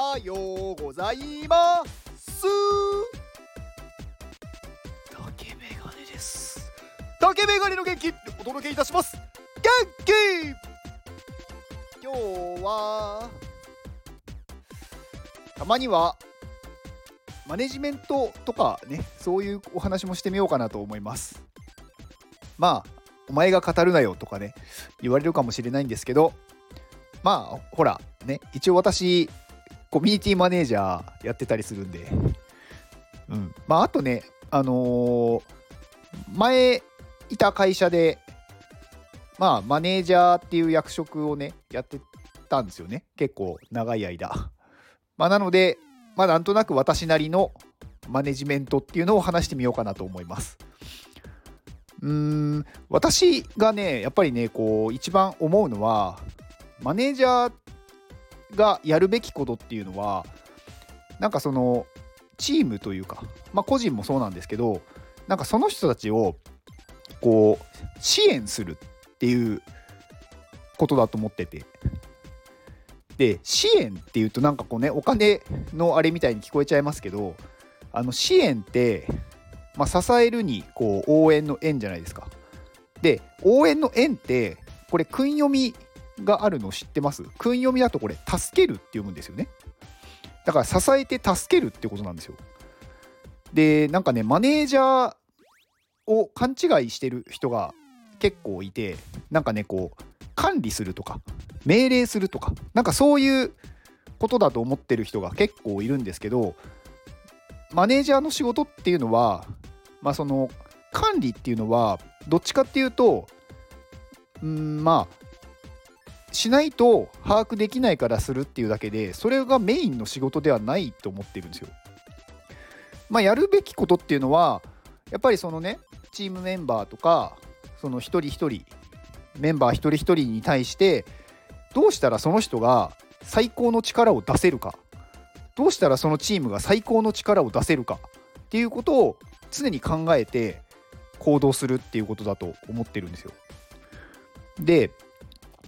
はようございます。竹メガネです。竹メガネの元気お届けいたします。元気！今日はたまにはマネジメントとかねそういうお話もしてみようかなと思います。まあお前が語るなよとかね言われるかもしれないんですけど。まあほらね一応私コミュニティマネージャーやってたりするんで。うん。まああとねあのー、前いた会社でまあマネージャーっていう役職をねやってたんですよね。結構長い間。まあなのでまあなんとなく私なりのマネジメントっていうのを話してみようかなと思います。うーん。私がねやっぱりねこう一番思うのはマネージャーっがやるべきことっていうのはなんかそのチームというか、まあ、個人もそうなんですけどなんかその人たちをこう支援するっていうことだと思っててで支援っていうとなんかこうねお金のあれみたいに聞こえちゃいますけどあの支援ってまあ、支えるにこう応援の縁じゃないですか。で応援の縁ってこれ訓読みがあるの知ってます？訓読みだとこれ「助ける」って読むんですよね。だから支えて助けるってことなんですよ。でなんかねマネージャーを勘違いしてる人が結構いてなんかねこう管理するとか命令するとかなんかそういうことだと思ってる人が結構いるんですけどマネージャーの仕事っていうのはまあその管理っていうのはどっちかっていうとうんまあしないと把握できないからするっていうだけでそれがメインの仕事ではないと思ってるんですよ。まあやるべきことっていうのはやっぱりそのねチームメンバーとかその一人一人メンバー一人一人に対してどうしたらその人が最高の力を出せるかどうしたらそのチームが最高の力を出せるかっていうことを常に考えて行動するっていうことだと思ってるんですよ。で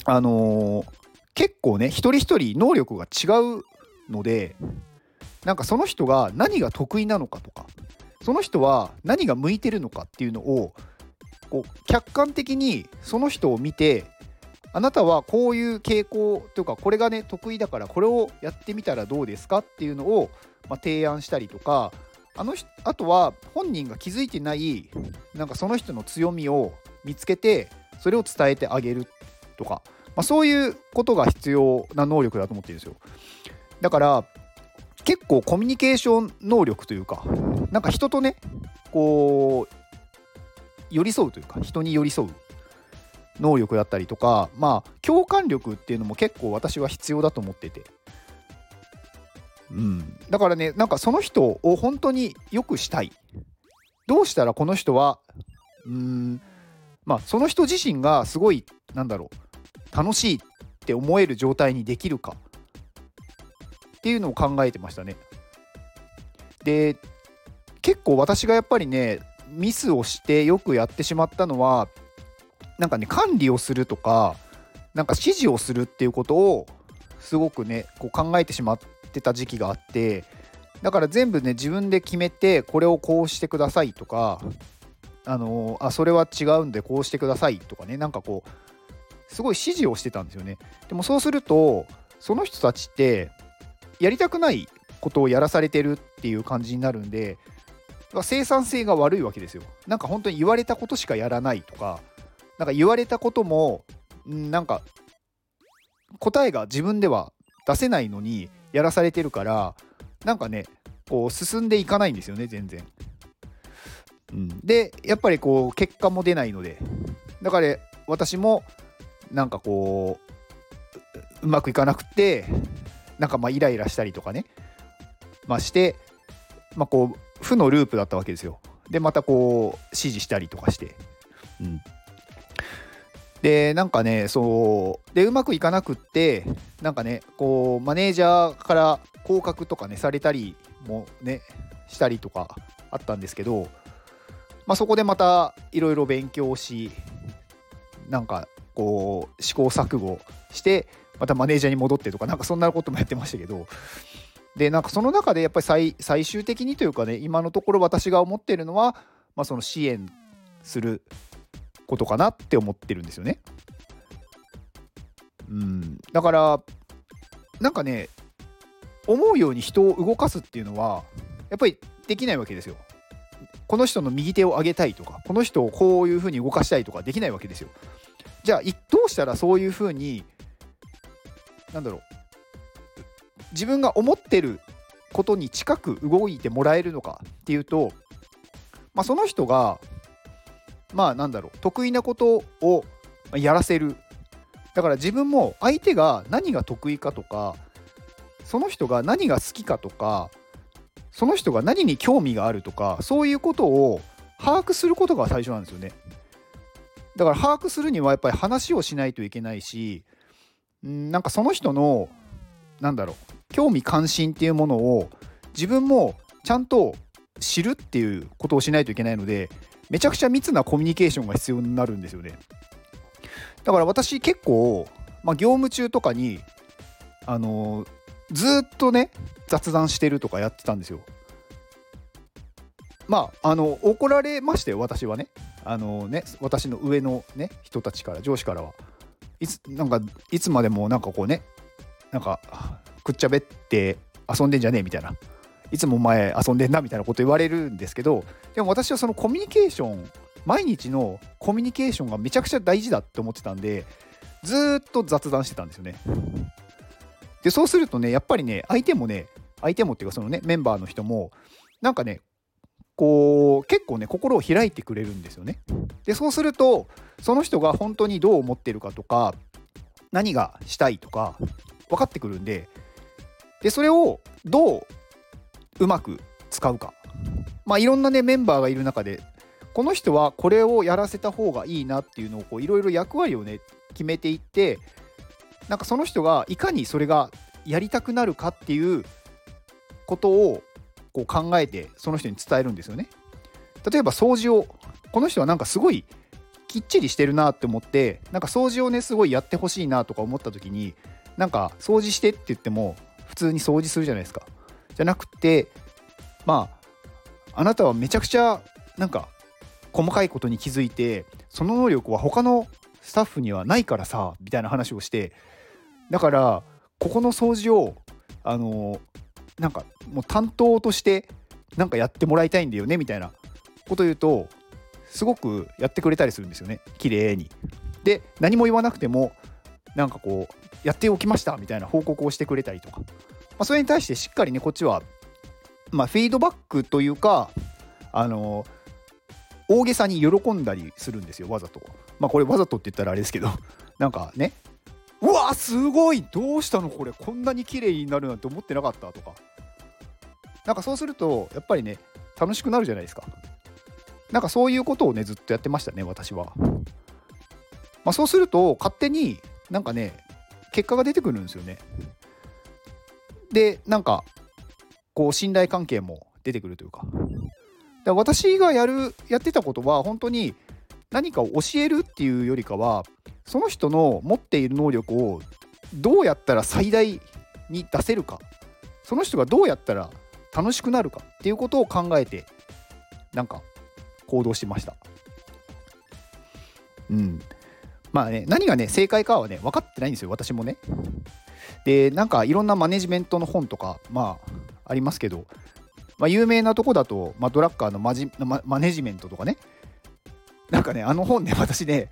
あのー、結構ね一人一人能力が違うのでなんかその人が何が得意なのかとかその人は何が向いてるのかっていうのをこう客観的にその人を見てあなたはこういう傾向というかこれがね得意だからこれをやってみたらどうですかっていうのを、まあ、提案したりとかあのあとは本人が気づいてないなんかその人の強みを見つけてそれを伝えてあげる。とか、まあ、そういうことが必要な能力だと思ってるんですよ。だから結構コミュニケーション能力というかなんか人とねこう寄り添うというか人に寄り添う能力だったりとかまあ共感力っていうのも結構私は必要だと思ってて。うん、だからねなんかその人を本当によくしたい。どうしたらこの人はうんまあその人自身がすごいなんだろう楽しいって思える状態にできるかっていうのを考えてましたね。で結構私がやっぱりねミスをしてよくやってしまったのはなんかね管理をするとかなんか指示をするっていうことをすごくねこう考えてしまってた時期があってだから全部ね自分で決めてこれをこうしてくださいとかあのあそれは違うんでこうしてくださいとかねなんかこうすごい指示をしてたんですよね。でもそうするとその人たちってやりたくないことをやらされてるっていう感じになるんで生産性が悪いわけですよ。なんか本当に言われたことしかやらないとかなんか言われたこともなんか答えが自分では出せないのにやらされてるからなんかねこう進んでいかないんですよね全然。うん、でやっぱりこう結果も出ないので。だから私もなんかこううまくいかなくてなんかまあイライラしたりとかね、まあ、してまあこう負のループだったわけですよ。でまたこう指示したりとかして。うんでなんかねそうでうまくいかなくってなんかねこうマネージャーから降格とかねされたりもねしたりとかあったんですけど、まあ、そこでまたいろいろ勉強しなんかこう試行錯誤してまたマネージャーに戻ってとかなんかそんなこともやってましたけどでなんかその中でやっぱり最終的にというかね今のところ私が思ってるのは、まあ、その支援することかなって思ってるんですよね。うん、だからなんかね思うように人を動かすっていうのはやっぱりできないわけですよ。この人の右手を上げたいとかこの人をこういうふうに動かしたいとかできないわけですよ。じゃあどうしたらそういうふうになんだろう自分が思ってることに近く動いてもらえるのかっていうと、まあ、その人がまあなんだろう得意なことをやらせる。だから自分も相手が何が得意かとかその人が何が好きかとかその人が何に興味があるとかそういうことを把握することが最初なんですよね。だから把握するにはやっぱり話をしないといけないしんなんかその人のなんだろう興味関心っていうものを自分もちゃんと知るっていうことをしないといけないのでめちゃくちゃ密なコミュニケーションが必要になるんですよね。だから私結構、まあ、業務中とかにあのずっとね雑談してるとかやってたんですよ。まああの怒られましたよ私はね。あのね私の上のね人たちから上司からはいつなんかいつまでもなんかこうねなんかくっちゃべって遊んでんじゃねえみたいな。いつもお前遊んでんなみたいなこと言われるんですけどでも私はそのコミュニケーション毎日のコミュニケーションがめちゃくちゃ大事だって思ってたんでずっと雑談してたんですよね。でそうするとねやっぱりね相手もね相手もっていうかそのねメンバーの人もなんかねこう結構ね心を開いてくれるんですよね。でそうするとその人が本当にどう思ってるかとか何がしたいとか分かってくるんででそれをどううまく使うか。まあいろんなねメンバーがいる中でこの人はこれをやらせた方がいいなっていうのをいろいろ役割をね決めていってなんかその人がいかにそれがやりたくなるかっていうことをこう考えてその人に伝えるんですよね。例えば掃除をこの人はなんかすごいきっちりしてるなって思ってなんか掃除をねすごいやってほしいなとか思った時になんか掃除してって言っても普通に掃除するじゃないですか。じゃなくてまああなたはめちゃくちゃなんか細かいことに気づいてその能力は他のスタッフにはないからさみたいな話をしてだからここの掃除をあのなんかもう担当としてなんかやってもらいたいんだよねみたいなこと言うとすごくやってくれたりするんですよね。綺麗に。で何も言わなくてもなんかこうやっておきましたみたいな報告をしてくれたりとか、まあ、それに対してしっかりねこっちは、まあ、フィードバックというかあの大げさに喜んだりするんですよわざと。まあこれわざとって言ったらあれですけど。なんかねうわーすごいどうしたのこれこんなに綺麗になるなんて思ってなかったとか。なんかそうするとやっぱりね楽しくなるじゃないですか。なんかそういうことをねずっとやってましたね私は、まあ、そうすると勝手になんかね結果が出てくるんですよね。でなんかこう信頼関係も出てくるというか。だ私がやるやってたことは本当に何かを教えるっていうよりかはその人の持っている能力をどうやったら最大に出せるか。その人がどうやったら楽しくなるかっていうことを考えてなんか行動しました。うん。まあね、何がね、正解かはね、分かってないんですよ、私もね。で、なんかいろんなマネジメントの本とか、まあ、ありますけど、まあ、有名なとこだと、まあ、ドラッカーのマジママネジメントとかね、なんかね、あの本ね、私ね、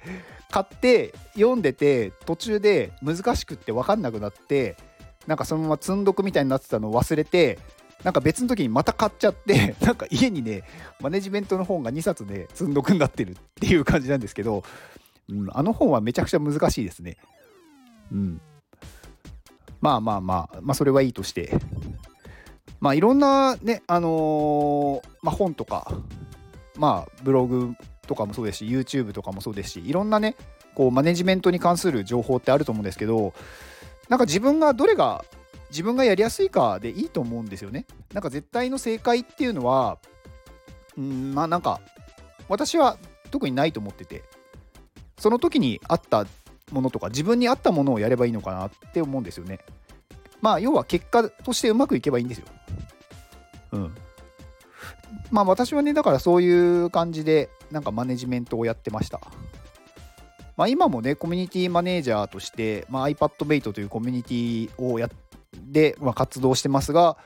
買って読んでて、途中で難しくって分かんなくなって、なんかそのまま積んどくみたいになってたのを忘れて、なんか別の時にまた買っちゃって、なんか家にね、マネジメントの本が2冊で積んどくになってるっていう感じなんですけど、うん、あの本はめちゃくちゃ難しいですね。うん。まあまあまあ、まあそれはいいとして。まあいろんなね、あのー、まあ本とか、まあブログとかもそうですし、YouTube とかもそうですし、いろんなね、こうマネジメントに関する情報ってあると思うんですけど、なんか自分がどれが自分がやりやすいかでいいと思うんですよね。なんか絶対の正解っていうのは、うん、まあなんか私は特にないと思ってて、その時にあったものとか自分に合ったものをやればいいのかなって思うんですよね。まあ要は結果としてうまくいけばいいんですよ。うん。まあ私はねだからそういう感じでなんかマネジメントをやってました。まあ、今もねコミュニティマネージャーとして、まあ、iPadMate というコミュニティをやって、まあ、活動してますが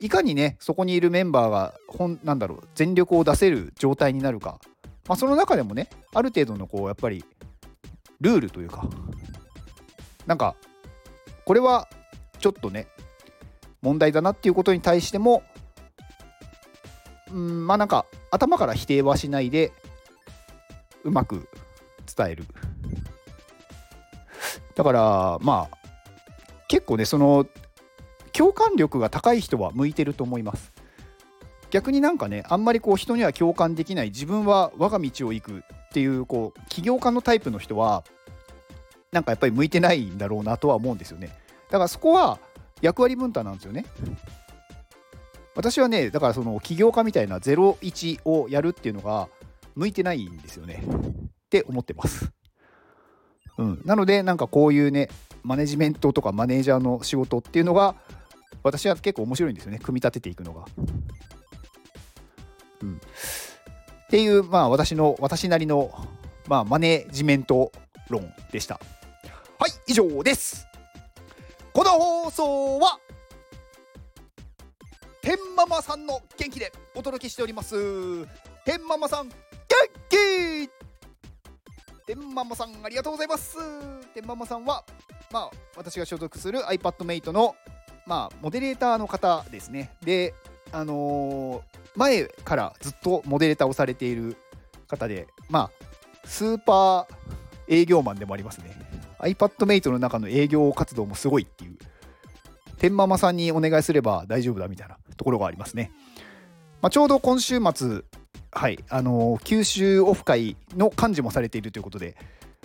いかにねそこにいるメンバーが本なんだろう全力を出せる状態になるか、まあ、その中でもねある程度のこうやっぱりルールというかなんかこれはちょっとね問題だなっていうことに対してもうんまあなんか頭から否定はしないでうまく伝える。だからまあ結構ねその共感力が高い人は向いてると思います。逆になんかねあんまりこう人には共感できない自分は我が道を行くっていうこう起業家のタイプの人はなんかやっぱり向いてないんだろうなとは思うんですよね。だからそこは役割分担なんですよね。私はねだからその起業家みたいな01をやるっていうのが向いてないんですよね。って思ってます。うん、なのでなんかこういうねマネジメントとかマネージャーの仕事っていうのが私は結構面白いんですよね組み立てていくのが。うん、っていうまあ私の私なりの、まあ、マネジメント論でした。はい以上です。この放送は天ママさんの元気でお届けしております。天ママさん元気天ママさんありがとうございます天ママさんはまあ私が所属する iPadMate のまあモデレーターの方ですね。であのー、前からずっとモデレーターをされている方でまあスーパー営業マンでもありますね。iPadMate の中の営業活動もすごいっていう天ママさんにお願いすれば大丈夫だみたいなところがありますね、まあ、ちょうど今週末はいあのー、九州オフ会の幹事もされているということで、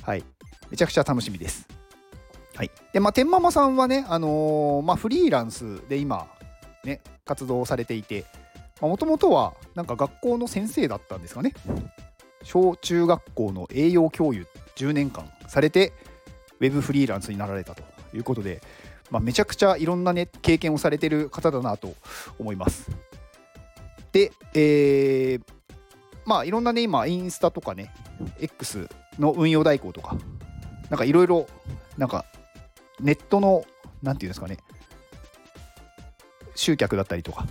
はい、めちゃくちゃ楽しみです。はい、でまあ天ママさんはね、あのー、まあ、フリーランスで今、ね、活動されていてもともとはなんか学校の先生だったんですかね小中学校の栄養教諭10年間されてウェブフリーランスになられたということで、まあ、めちゃくちゃいろんな、ね、経験をされてる方だなと思います。で、えー、まあいろんなね今インスタとかね X の運用代行とかなんかいろいろなんかネットの何て言うんですかね集客だったりとか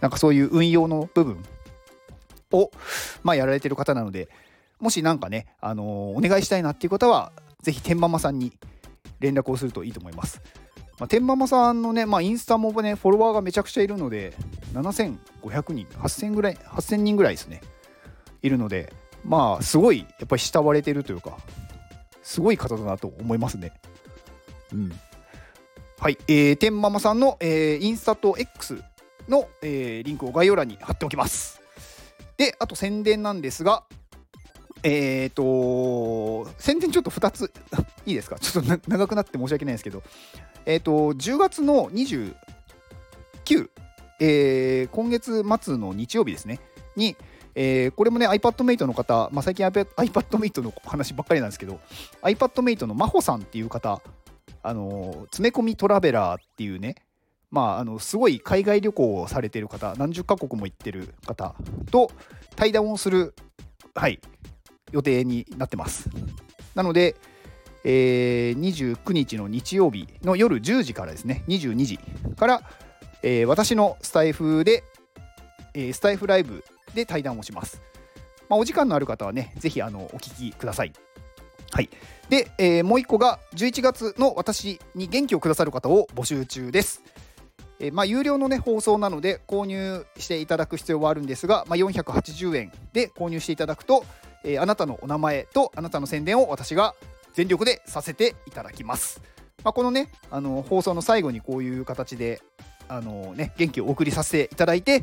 なんかそういう運用の部分をまあやられてる方なのでもし何かね、あのー、お願いしたいなっていう方はぜひ天ママさんに連絡をするといいと思います。まあ、天ママさんのね、まあ、インスタもね、フォロワーがめちゃくちゃいるので、7500人、8000ぐらい、8000人ぐらいですね、いるので、まあ、すごい、やっぱり慕われてるというか、すごい方だなと思いますね。うん。はい、えー、天ママさんの、えー、インスタと X の、えー、リンクを概要欄に貼っておきます。で、あと宣伝なんですが、えっ、ー、と、宣伝ちょっと2つ いいですか？ちょっと長くなって申し訳ないんですけど、えっ、ー、と、10月の29、えー、今月末の日曜日ですね、に、えー、これもね、iPadMate の方、まあ、最近 iPadMate の話ばっかりなんですけど、iPadMate の真帆さんっていう方、あの詰め込みトラベラーっていうね、まあ、あのすごい海外旅行をされてる方、何十カ国も行ってる方と対談をする、はい、予定になってます。なので、えー、29日の日曜日の夜10時からですね、22時から、えー、私のスタイフで、えー、スタイフライブで対談をします。まあ、お時間のある方はね、ぜひあのお聞きください。はい。で、えー、もう一個が11月の私に元気をくださる方を募集中です。えー、まあ、有料の、ね、放送なので購入していただく必要はあるんですが、まあ、480円で購入していただくと、えー、あなたのお名前とあなたの宣伝を私が全力でさせていただきます。まあ、このねあの放送の最後にこういう形であの、ね、元気をお送りさせていただいて、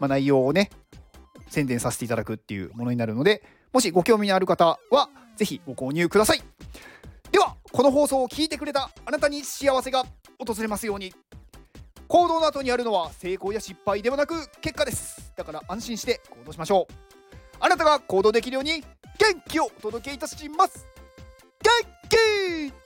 まあ、内容をね宣伝させていただくっていうものになるのでもしご興味のある方は是非ご購入ください。ではこの放送を聞いてくれたあなたに幸せが訪れますように。行動の後にあるのは成功や失敗ではなく結果です。だから安心して行動しましょう。あなたが行動できるように元気をお届けいたします。Go!